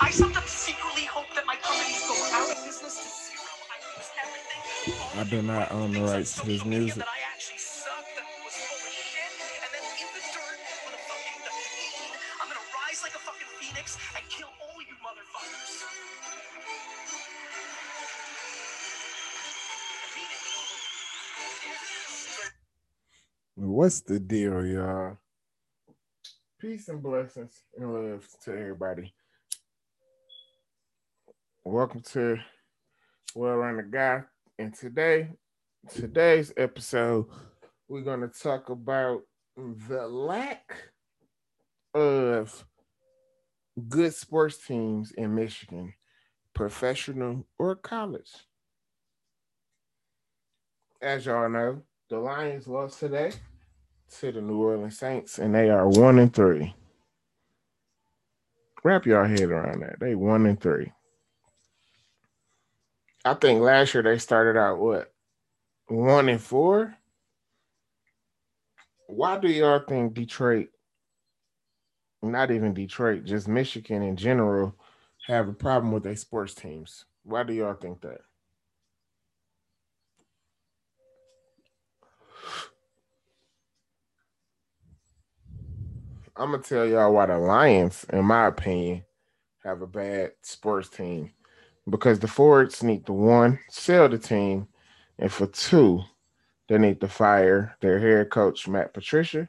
I sometimes secretly hope that my companies go out of business to zero. I lose everything. I do not own the rights to this music. That I actually sucked, that was full of shit, and then in the dirt with a fucking the fiend, I'm gonna rise like a fucking phoenix and kill all you motherfuckers. What's the deal, y'all? Peace and blessings and love to everybody. Welcome to Well Run the Guy. And today, today's episode, we're going to talk about the lack of good sports teams in Michigan, professional or college. As y'all know, the Lions lost today to the New Orleans Saints, and they are one and three. Wrap your head around that. They one and three. I think last year they started out what one and four. Why do y'all think Detroit, not even Detroit, just Michigan in general, have a problem with their sports teams? Why do y'all think that? I'm gonna tell y'all why the Lions, in my opinion, have a bad sports team. Because the Fords need to one, sell the team, and for two, they need to fire their head coach Matt Patricia,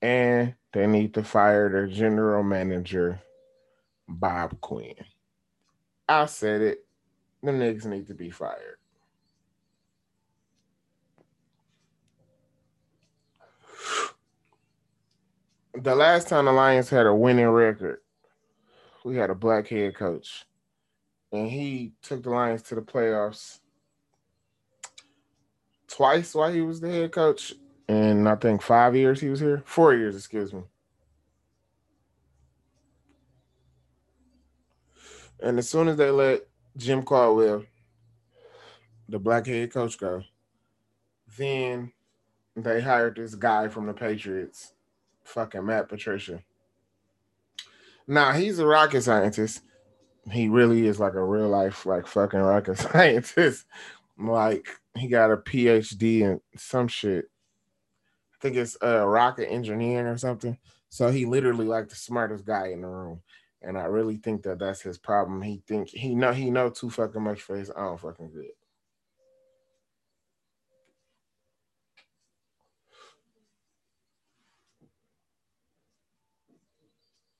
and they need to fire their general manager Bob Quinn. I said it. The niggas need to be fired. The last time the Lions had a winning record, we had a black head coach, and he took the Lions to the playoffs twice while he was the head coach. And I think five years he was here, four years, excuse me. And as soon as they let Jim Caldwell, the black head coach, go, then they hired this guy from the Patriots, fucking Matt Patricia. Now he's a rocket scientist. He really is like a real life, like fucking rocket scientist. Like he got a PhD in some shit. I think it's uh rocket engineering or something. So he literally like the smartest guy in the room. And I really think that that's his problem. He think he know he know too fucking much for his own fucking good.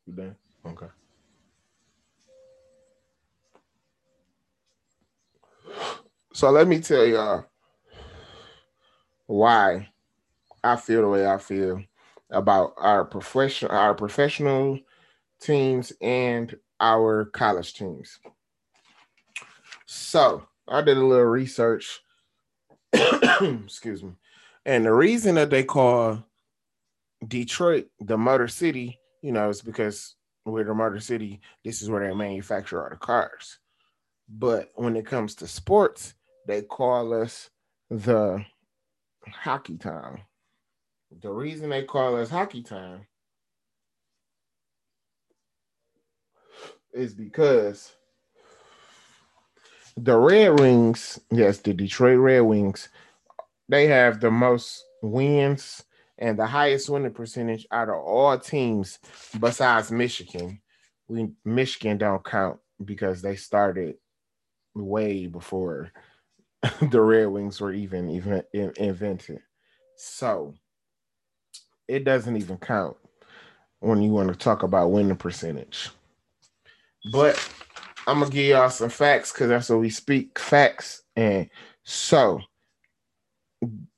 You done? Okay. So let me tell y'all why I feel the way I feel about our professional our professional teams and our college teams. So I did a little research. Excuse me. And the reason that they call Detroit the Motor City, you know, is because we're the Motor City. This is where they manufacture all the cars. But when it comes to sports, they call us the hockey town. The reason they call us hockey town is because the Red Wings, yes, the Detroit Red Wings, they have the most wins and the highest winning percentage out of all teams besides Michigan. We Michigan don't count because they started way before the Red Wings were even even in- invented. So it doesn't even count when you want to talk about winning percentage. But I'm gonna give y'all some facts because that's what we speak facts. And so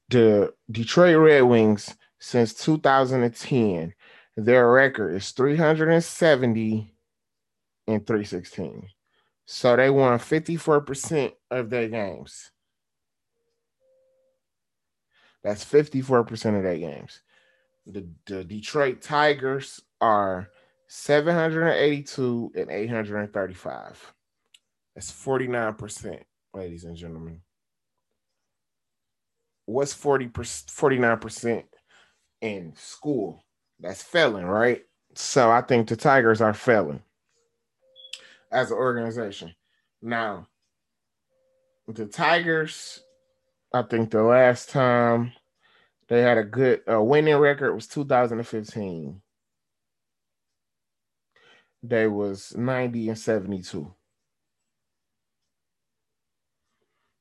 the Detroit Red Wings since 2010, their record is 370 and 316. So they won 54% of their games. That's 54% of their games. The, the Detroit Tigers are 782 and 835. That's 49%, ladies and gentlemen. What's 40 49% in school? That's failing, right? So I think the Tigers are failing as an organization. Now, the Tigers, I think the last time they had a good uh, winning record was 2015. They was 90 and 72.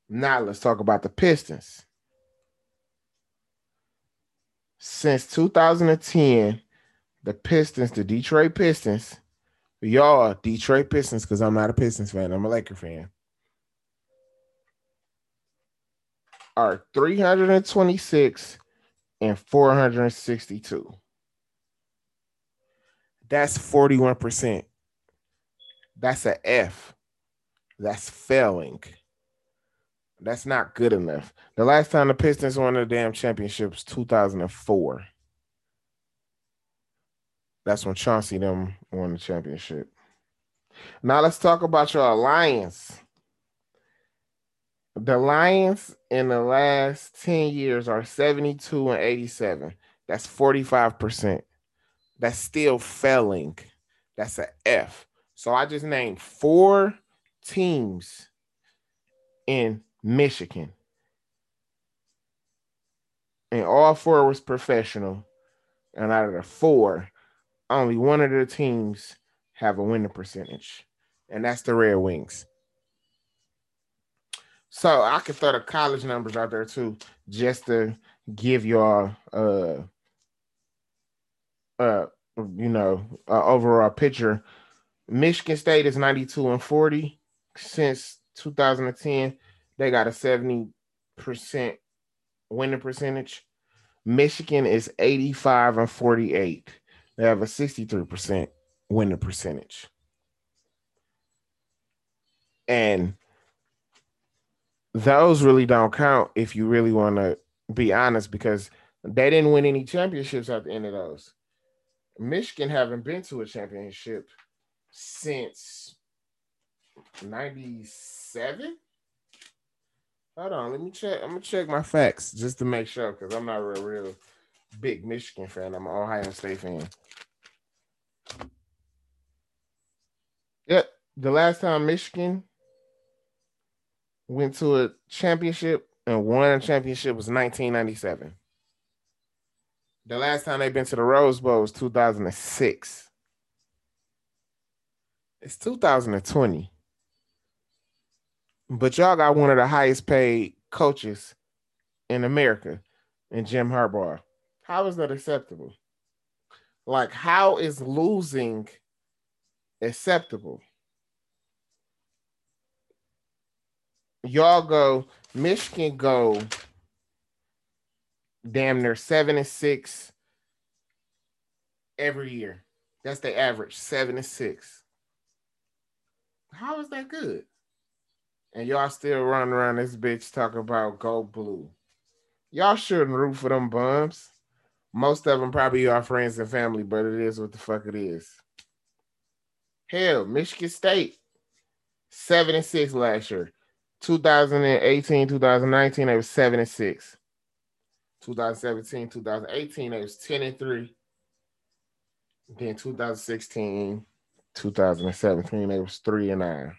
Now let's talk about the Pistons. Since 2010, the Pistons, the Detroit Pistons, y'all Detroit Pistons, because I'm not a Pistons fan, I'm a Laker fan. Are 326 and 462. That's 41%. That's a F. That's failing. That's not good enough. The last time the Pistons won the damn championships, 2004. That's when Chauncey them won the championship. Now let's talk about your alliance. The Lions in the last 10 years are 72 and 87. That's 45%. That's still failing. That's an F. So I just named four teams in Michigan. And all four was professional. And out of the four, only one of the teams have a winning percentage. And that's the Red Wings. So I could throw the college numbers out there too, just to give y'all uh uh you know overall picture. Michigan State is 92 and 40 since 2010. They got a 70% winning percentage. Michigan is 85 and 48. They have a 63% winning percentage. And those really don't count if you really want to be honest, because they didn't win any championships at the end of those. Michigan haven't been to a championship since 97. Hold on, let me check. I'm gonna check my facts just to make sure because I'm not a real, real big Michigan fan. I'm an Ohio State fan. Yep, the last time Michigan went to a championship and won a championship was 1997. The last time they've been to the Rose Bowl was 2006. It's 2020. But y'all got one of the highest paid coaches in America in Jim Harbaugh. How is that acceptable? Like, how is losing acceptable? Y'all go, Michigan go damn near seven and six every year. That's the average, seven and six. How is that good? And y'all still running around this bitch talking about go blue. Y'all shouldn't root for them bums. Most of them probably are friends and family, but it is what the fuck it is. Hell, Michigan State, seven and six last year. 2018, 2019, they was seven and six. 2017, 2018, they was 10 and three. Then 2016, 2017, they was three and nine.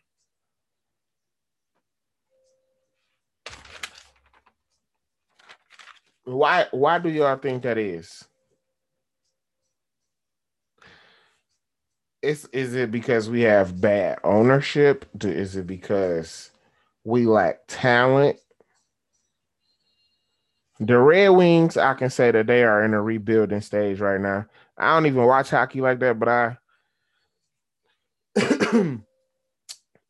Why why do y'all think that is? Is is it because we have bad ownership? Is it because we lack talent. The Red Wings, I can say that they are in a rebuilding stage right now. I don't even watch hockey like that, but I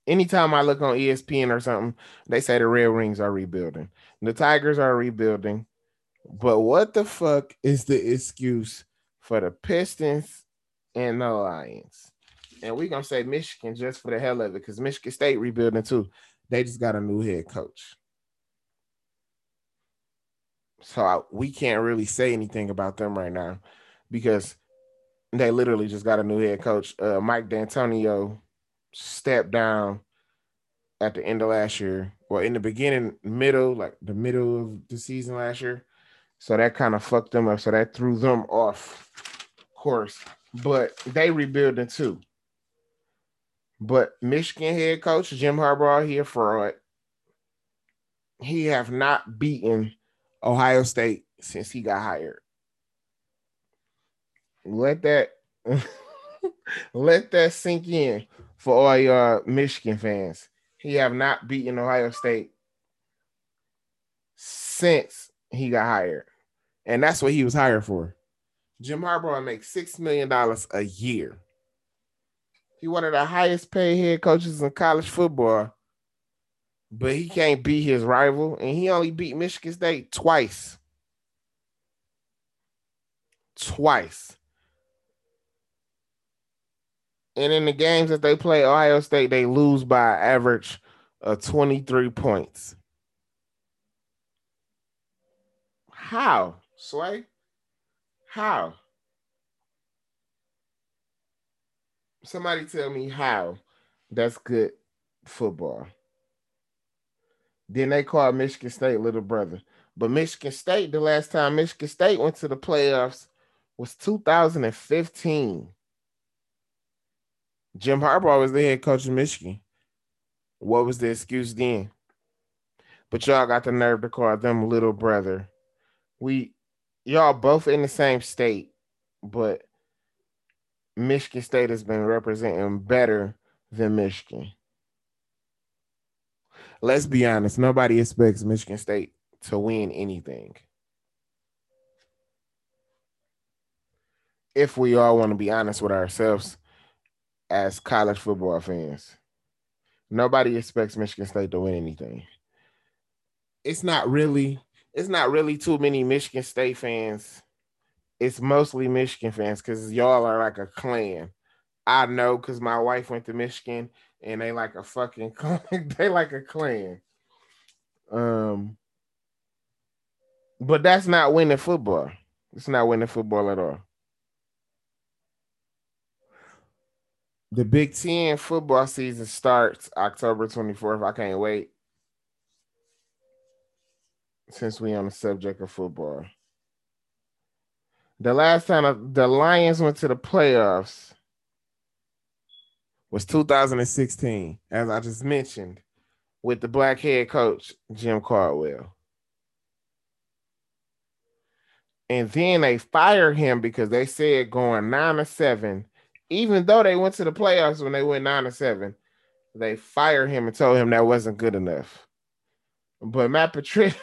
anytime I look on ESPN or something, they say the Red Wings are rebuilding. The Tigers are rebuilding. But what the fuck is the excuse for the Pistons and the Lions? And we're gonna say Michigan just for the hell of it, because Michigan State rebuilding too. They just got a new head coach. So I, we can't really say anything about them right now because they literally just got a new head coach. Uh, Mike Dantonio stepped down at the end of last year. Well, in the beginning, middle, like the middle of the season last year. So that kind of fucked them up. So that threw them off course. But they rebuilding too. But Michigan head coach Jim Harbaugh, he a fraud. He have not beaten Ohio State since he got hired. Let that let that sink in for all your Michigan fans. He have not beaten Ohio State since he got hired. And that's what he was hired for. Jim Harbaugh makes six million dollars a year. He one of the highest paid head coaches in college football, but he can't beat his rival, and he only beat Michigan State twice. Twice. And in the games that they play Ohio State, they lose by average of 23 points. How, Sway? How? Somebody tell me how that's good football. Then they call Michigan State little brother. But Michigan State, the last time Michigan State went to the playoffs was 2015. Jim Harbaugh was the head coach of Michigan. What was the excuse then? But y'all got the nerve to call them little brother. We y'all both in the same state, but Michigan State has been representing better than Michigan. Let's be honest, nobody expects Michigan State to win anything. If we all want to be honest with ourselves as college football fans, nobody expects Michigan State to win anything. It's not really, it's not really too many Michigan State fans it's mostly Michigan fans because y'all are like a clan. I know because my wife went to Michigan and they like a fucking clan. they like a clan. Um, but that's not winning football. It's not winning football at all. The Big Ten football season starts October 24th. I can't wait. Since we on the subject of football. The last time the Lions went to the playoffs was 2016, as I just mentioned, with the black head coach, Jim Caldwell. And then they fired him because they said going nine to seven, even though they went to the playoffs when they went nine to seven, they fired him and told him that wasn't good enough. But Matt Patricia,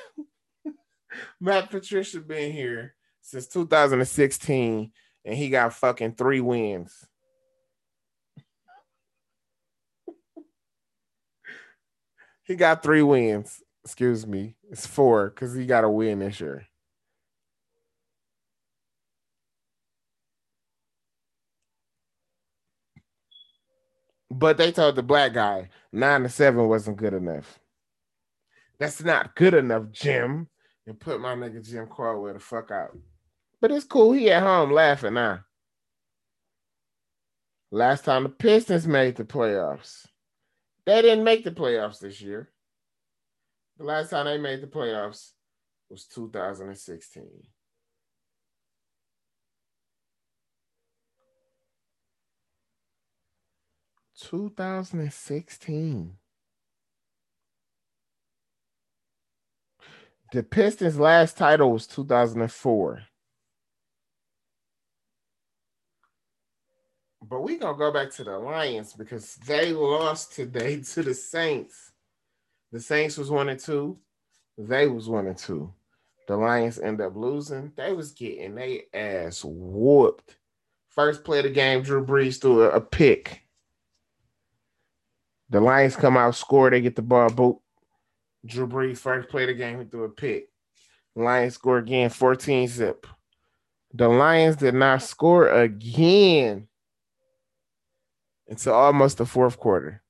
Matt Patricia been here since 2016, and he got fucking three wins. he got three wins. Excuse me. It's four because he got a win this year. But they told the black guy nine to seven wasn't good enough. That's not good enough, Jim. And put my nigga Jim Caldwell the fuck out. But it's cool. He at home laughing now. Last time the Pistons made the playoffs. They didn't make the playoffs this year. The last time they made the playoffs was 2016. Two thousand and sixteen. The Pistons' last title was two thousand and four. But we gonna go back to the Lions because they lost today to the Saints. The Saints was one and two. They was one and two. The Lions end up losing. They was getting they ass whooped. First play of the game, Drew Brees threw a, a pick. The Lions come out, score, they get the ball boot. Drew Brees first play of the game, he threw a pick. Lions score again, 14 zip. The Lions did not score again until almost the fourth quarter.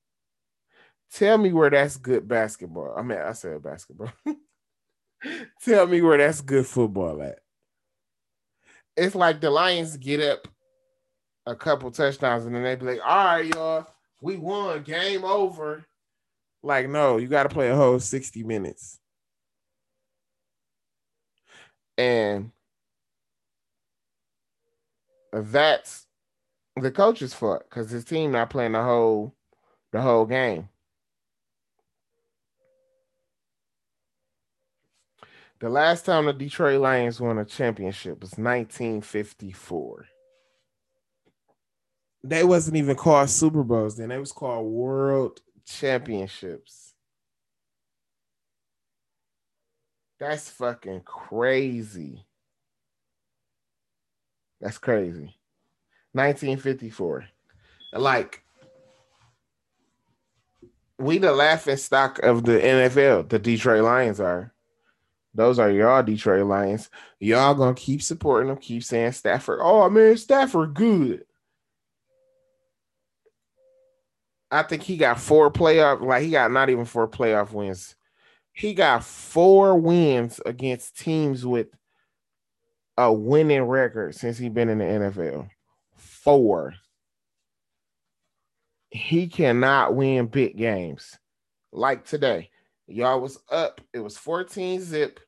Tell me where that's good basketball. I mean, I said basketball. Tell me where that's good football at. It's like the Lions get up a couple touchdowns and then they be like, all right, y'all, we won, game over. Like, no, you got to play a whole 60 minutes. And that's the coach's fault because his team not playing the whole the whole game. The last time the Detroit Lions won a championship was 1954. They wasn't even called Super Bowls then. They was called World Championships. That's fucking crazy. That's crazy. 1954. Like we the laughing stock of the NFL, the Detroit Lions are. Those are y'all Detroit Lions. Y'all gonna keep supporting them, keep saying Stafford. Oh man, Stafford good. I think he got four playoff, like he got not even four playoff wins. He got four wins against teams with a winning record since he been in the NFL. Four. He cannot win big games like today. Y'all was up. It was 14 zip.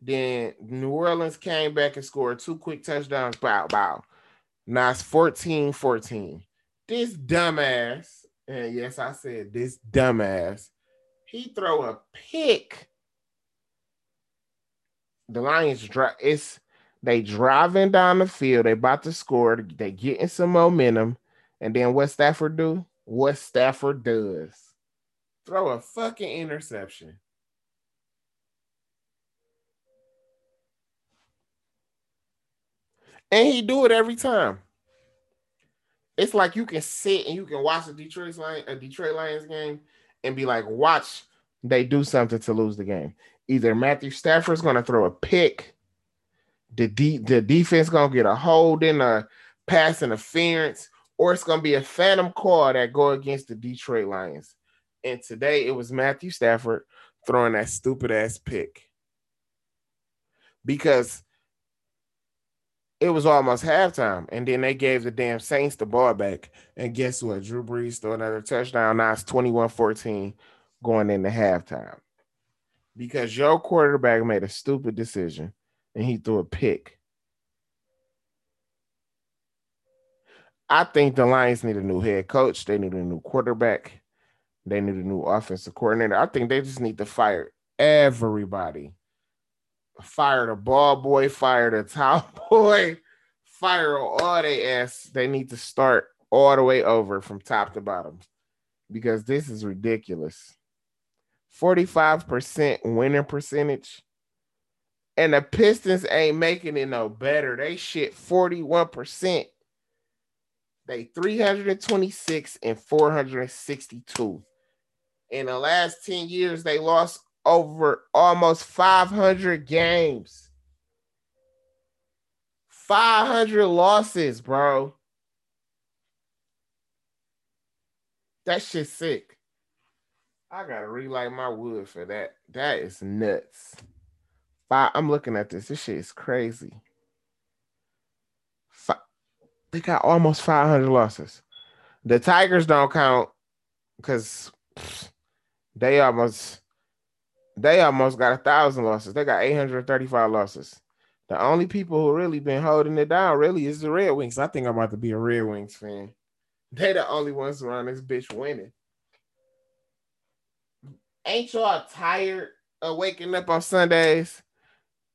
Then New Orleans came back and scored two quick touchdowns. Bow, bow. Now it's 14 14. This dumbass, and yes, I said this dumbass, he throw a pick. The Lions drop. It's they driving down the field. They about to score. They getting some momentum. And then what Stafford do? What Stafford does throw a fucking interception. And he do it every time. It's like you can sit and you can watch a Detroit Lions, a Detroit Lions game and be like, watch they do something to lose the game. Either Matthew Stafford's gonna throw a pick, the de- the defense gonna get a hold in a pass interference, or it's gonna be a phantom call that go against the Detroit Lions. And today it was Matthew Stafford throwing that stupid ass pick. Because it was almost halftime, and then they gave the damn Saints the ball back. And guess what? Drew Brees threw another touchdown. Now it's 21 14 going into halftime because your quarterback made a stupid decision and he threw a pick. I think the Lions need a new head coach. They need a new quarterback. They need a new offensive coordinator. I think they just need to fire everybody. Fire the ball boy, fire the top boy, fire all they ass. They need to start all the way over from top to bottom because this is ridiculous. 45% winning percentage. And the Pistons ain't making it no better. They shit 41%. They 326 and 462. In the last 10 years, they lost over almost 500 games. 500 losses, bro. That shit's sick. I gotta relight my wood for that. That is nuts. Five, I'm looking at this. This shit is crazy. Five, they got almost 500 losses. The Tigers don't count because they almost they almost got a thousand losses. They got 835 losses. The only people who really been holding it down really is the Red Wings. I think I'm about to be a Red Wings fan. They the only ones around this bitch winning. Ain't y'all tired of waking up on Sundays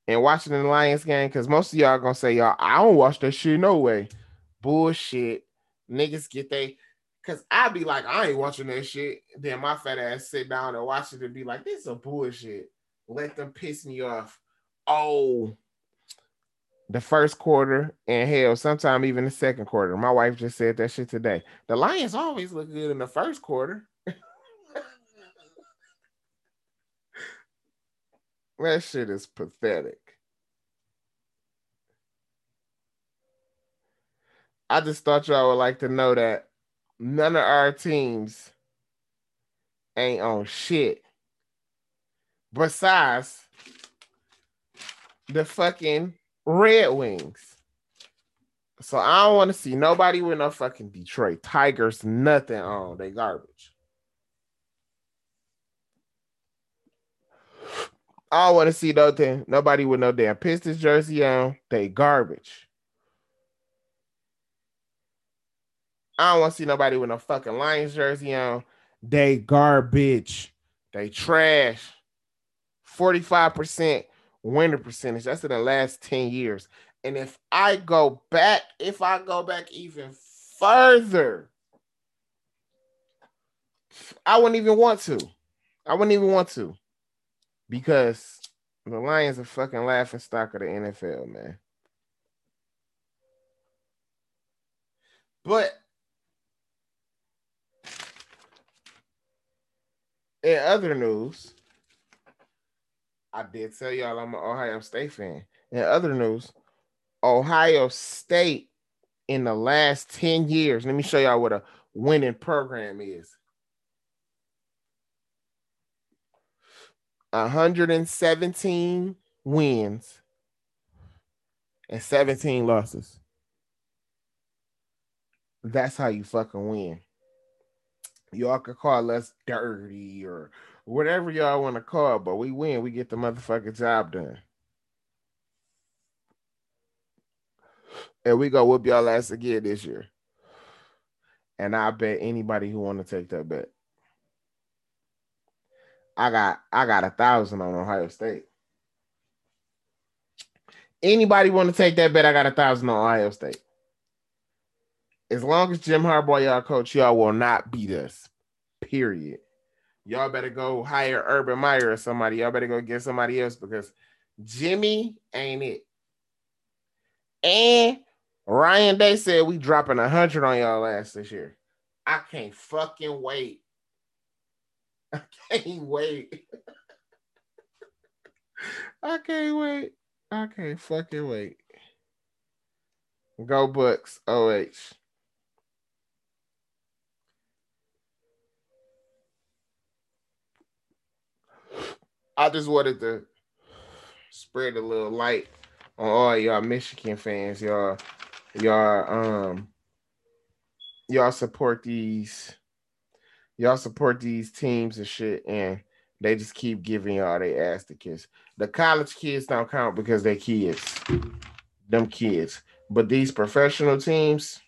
and watching the Lions game? Because most of y'all gonna say, y'all, I don't watch that shit no way. Bullshit. Niggas get they cause I be like, I ain't watching that shit. Then my fat ass sit down and watch it and be like, this is a bullshit. Let them piss me off. Oh, the first quarter and hell, sometime even the second quarter. My wife just said that shit today. The Lions always look good in the first quarter. That shit is pathetic. I just thought y'all would like to know that none of our teams ain't on shit. Besides the fucking Red Wings. So I don't want to see nobody with no fucking Detroit Tigers, nothing on. They garbage. I don't want to see nothing. Nobody with no damn Pistons jersey on. They garbage. I don't want to see nobody with no fucking Lions jersey on. They garbage. They trash. 45% winner percentage. That's in the last 10 years. And if I go back, if I go back even further, I wouldn't even want to. I wouldn't even want to. Because the Lions are fucking laughing stock of the NFL, man. But in other news, I did tell y'all I'm an Ohio State fan. In other news, Ohio State in the last 10 years, let me show y'all what a winning program is. 117 wins and 17 losses. That's how you fucking win. Y'all could call us dirty or whatever y'all want to call, but we win. We get the motherfucking job done. And we go whoop y'all ass again this year. And I bet anybody who want to take that bet. I got I got a thousand on Ohio State. Anybody want to take that bet? I got a thousand on Ohio State. As long as Jim Harbaugh y'all coach, y'all will not beat us. Period. Y'all better go hire Urban Meyer or somebody. Y'all better go get somebody else because Jimmy ain't it. And Ryan Day said we dropping a hundred on y'all ass this year. I can't fucking wait. I can't wait. I can't wait. I can't fucking wait. Go Bucks. OH. I just wanted to spread a little light on all y'all Michigan fans. Y'all, y'all, um, y'all support these y'all support these teams and shit, and they just keep giving y'all their ass to kiss. The college kids don't count because they kids, them kids. But these professional teams,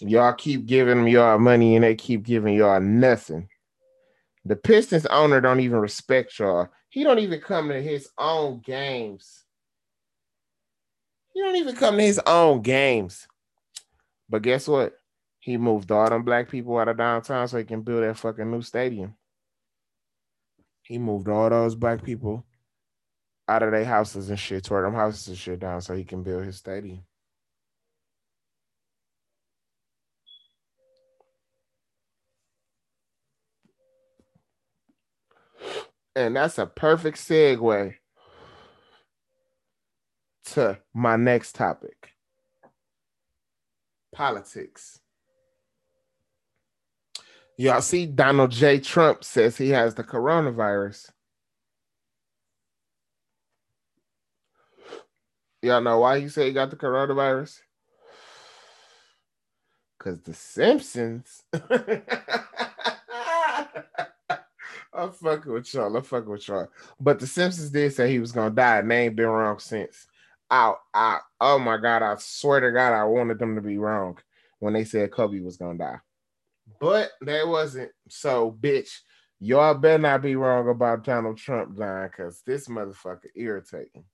y'all keep giving them y'all money and they keep giving y'all nothing. The Pistons owner don't even respect y'all. He don't even come to his own games. He don't even come to his own games. But guess what? He moved all them black people out of downtown so he can build that fucking new stadium. He moved all those black people out of their houses and shit, tore them houses and shit down so he can build his stadium. And that's a perfect segue to my next topic politics. Y'all see Donald J. Trump says he has the coronavirus. Y'all know why he said he got the coronavirus? Because the Simpsons. I'm fucking with y'all. I'm fucking with y'all. But the Simpsons did say he was gonna die, and they ain't been wrong since. I, I, oh my god, I swear to God, I wanted them to be wrong when they said Kobe was gonna die. But that wasn't. So, bitch, y'all better not be wrong about Donald Trump dying because this motherfucker irritating.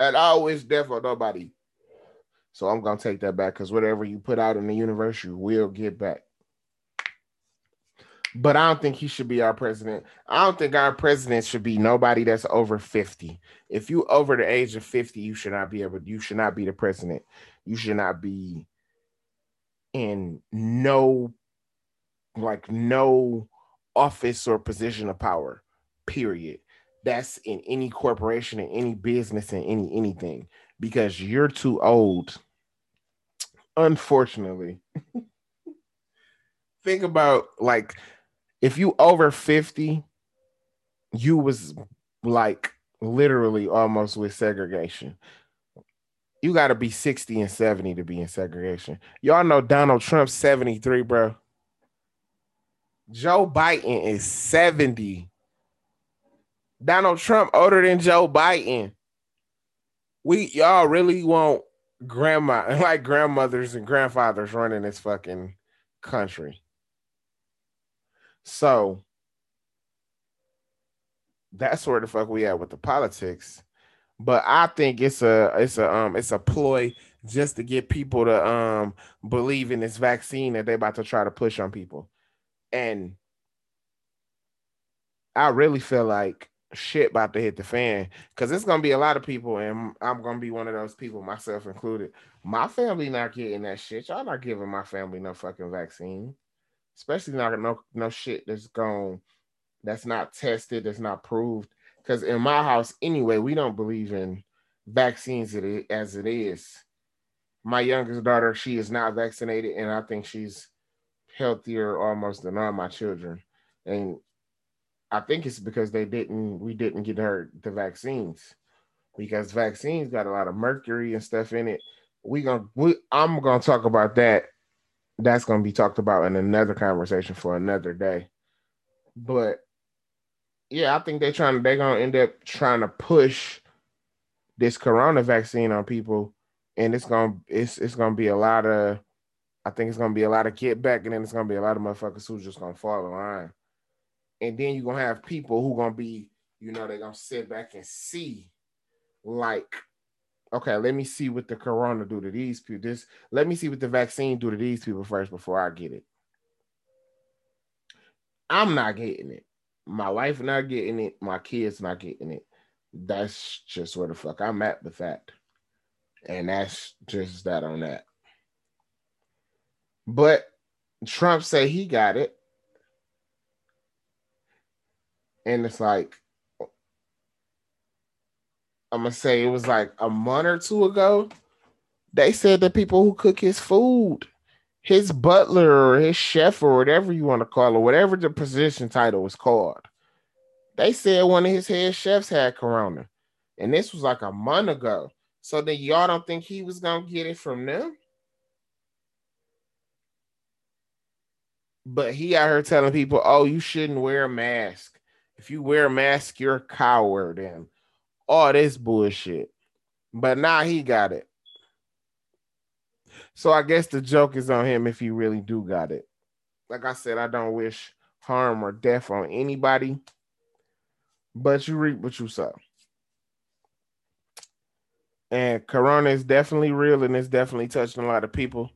And I always there for nobody. So I'm gonna take that back because whatever you put out in the universe, you will get back. But I don't think he should be our president. I don't think our president should be nobody that's over 50. If you over the age of 50, you should not be able, you should not be the president. You should not be in no like no office or position of power period. That's in any corporation in any business in any anything because you're too old unfortunately. Think about like if you over 50 you was like literally almost with segregation you got to be 60 and 70 to be in segregation. Y'all know Donald Trump 73, bro. Joe Biden is 70. Donald Trump older than Joe Biden. We y'all really want grandma, like grandmothers and grandfathers running this fucking country. So that's where the fuck we at with the politics. But I think it's a it's a um it's a ploy just to get people to um believe in this vaccine that they're about to try to push on people. And I really feel like shit about to hit the fan because it's gonna be a lot of people, and I'm gonna be one of those people, myself included. My family not getting that shit. Y'all not giving my family no fucking vaccine, especially not no no shit that's gone, that's not tested, that's not proved. Because in my house, anyway, we don't believe in vaccines as it is. My youngest daughter, she is not vaccinated, and I think she's healthier almost than all my children. And I think it's because they didn't we didn't get her the vaccines because vaccines got a lot of mercury and stuff in it. We gonna we I'm gonna talk about that. That's gonna be talked about in another conversation for another day. But yeah, I think they're trying they're gonna end up trying to push this corona vaccine on people, and it's gonna it's it's gonna be a lot of I think it's gonna be a lot of get back, and then it's gonna be a lot of motherfuckers who's just gonna fall in line and then you're gonna have people who gonna be, you know, they're gonna sit back and see, like, okay, let me see what the corona do to these people. This, let me see what the vaccine do to these people first before I get it. I'm not getting it. My wife not getting it. My kids not getting it. That's just where the fuck I'm at with that. And that's just that on that. But Trump say he got it and it's like I'm gonna say it was like a month or two ago. They said that people who cook his food, his butler or his chef or whatever you want to call it, whatever the position title was called, they said one of his head chefs had corona, and this was like a month ago. So then y'all don't think he was gonna get it from them? But he out here telling people, "Oh, you shouldn't wear a mask." if you wear a mask, you're a coward and all this bullshit. But now he got it. So I guess the joke is on him if he really do got it. Like I said, I don't wish harm or death on anybody, but you reap what you sow. And Corona is definitely real and it's definitely touching a lot of people.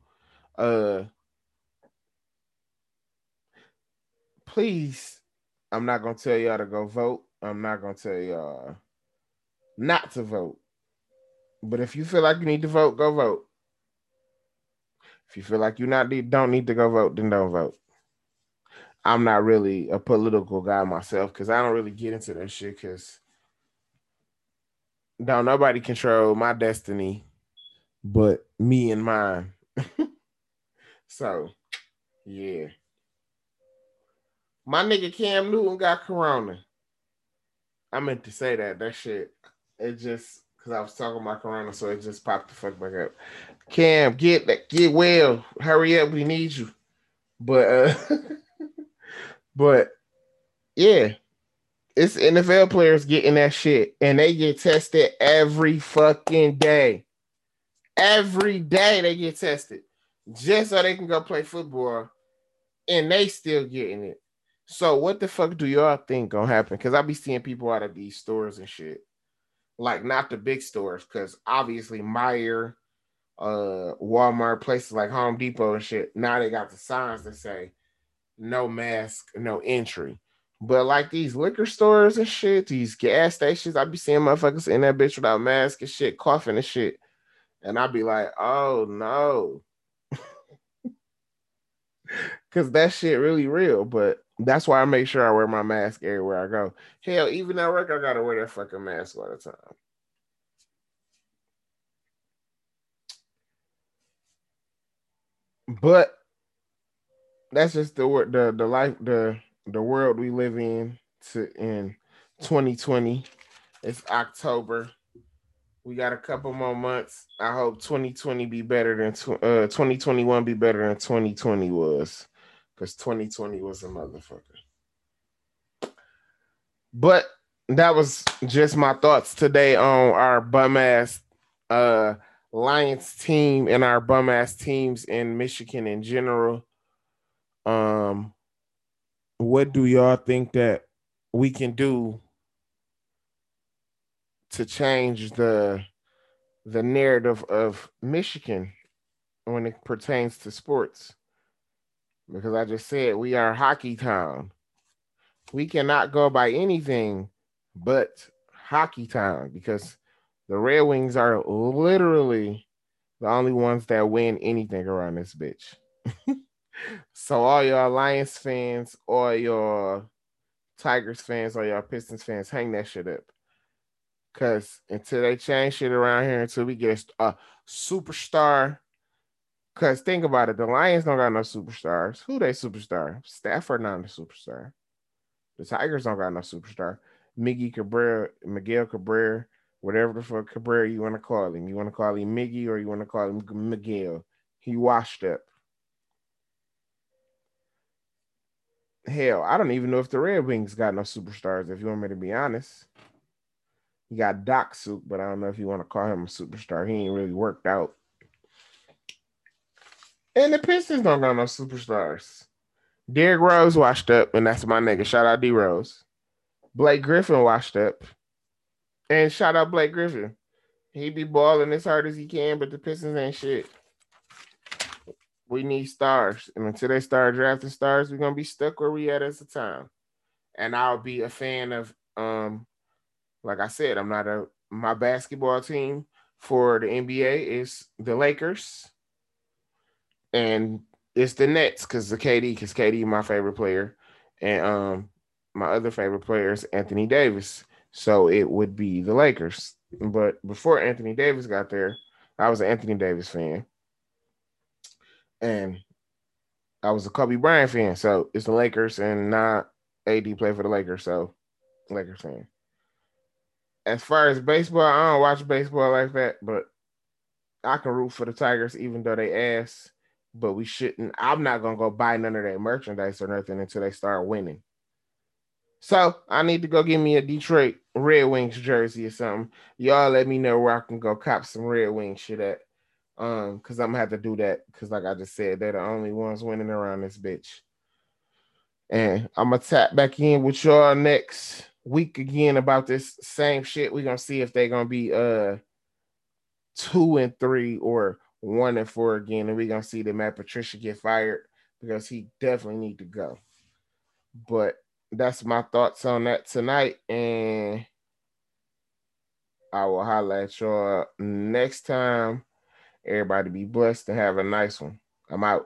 Uh, please I'm not gonna tell y'all to go vote. I'm not gonna tell y'all not to vote. But if you feel like you need to vote, go vote. If you feel like you not don't need to go vote, then don't vote. I'm not really a political guy myself because I don't really get into that shit because don't nobody control my destiny but me and mine. so yeah. My nigga Cam Newton got corona. I meant to say that. That shit. It just because I was talking about corona, so it just popped the fuck back up. Cam, get that, get well. Hurry up, we need you. But uh but yeah, it's NFL players getting that shit, and they get tested every fucking day. Every day they get tested just so they can go play football, and they still getting it. So what the fuck do y'all think gonna happen? Because I be seeing people out of these stores and shit, like not the big stores, because obviously Meijer, uh, Walmart, places like Home Depot and shit. Now they got the signs that say no mask, no entry. But like these liquor stores and shit, these gas stations, I be seeing motherfuckers in that bitch without mask and shit, coughing and shit. And I be like, oh no. Cause that shit really real. But that's why I make sure I wear my mask everywhere I go. Hell, even at work, I gotta wear that fucking mask all the time. But that's just the the the life the the world we live in to in 2020. It's October. We got a couple more months. I hope 2020 be better than uh 2021 be better than 2020 was because 2020 was a motherfucker. But that was just my thoughts today on our bum ass uh Lions team and our bum ass teams in Michigan in general. Um, what do y'all think that we can do to change the the narrative of Michigan when it pertains to sports? Because I just said we are hockey town. We cannot go by anything but hockey town because the Red Wings are literally the only ones that win anything around this bitch. so all your Lions fans, or your Tigers fans, or your Pistons fans, hang that shit up. Cause until they change shit around here, until we get a superstar. Cause think about it, the Lions don't got no superstars. Who they superstar? Stafford not a superstar. The Tigers don't got no superstar. Miggy Cabrera, Miguel Cabrera, whatever the fuck Cabrera you want to call him. You want to call him Miggy or you want to call him Miguel. He washed up. Hell, I don't even know if the Red Wings got no superstars, if you want me to be honest. He got Doc Soup, but I don't know if you want to call him a superstar. He ain't really worked out. And the Pistons don't got no superstars. Derrick Rose washed up, and that's my nigga. Shout out D Rose. Blake Griffin washed up. And shout out Blake Griffin. He be balling as hard as he can, but the Pistons ain't shit. We need stars. And until they start drafting stars, we're gonna be stuck where we at as a time. And I'll be a fan of um, like I said, I'm not a my basketball team for the NBA is the Lakers. And it's the Nets because the KD, because KD my favorite player. And um my other favorite player is Anthony Davis. So it would be the Lakers. But before Anthony Davis got there, I was an Anthony Davis fan. And I was a Kobe Bryant fan. So it's the Lakers and not AD play for the Lakers. So Lakers fan. As far as baseball, I don't watch baseball like that, but I can root for the Tigers even though they ass. But we shouldn't. I'm not gonna go buy none of that merchandise or nothing until they start winning. So I need to go get me a Detroit Red Wings jersey or something. Y'all let me know where I can go cop some Red Wings shit at. Um, because I'm gonna have to do that because, like I just said, they're the only ones winning around this bitch. And I'm gonna tap back in with y'all next week again about this same shit. We're gonna see if they're gonna be uh two and three or one and four again, and we're gonna see that Matt Patricia get fired because he definitely need to go. But that's my thoughts on that tonight. And I will at y'all next time. Everybody be blessed and have a nice one. I'm out.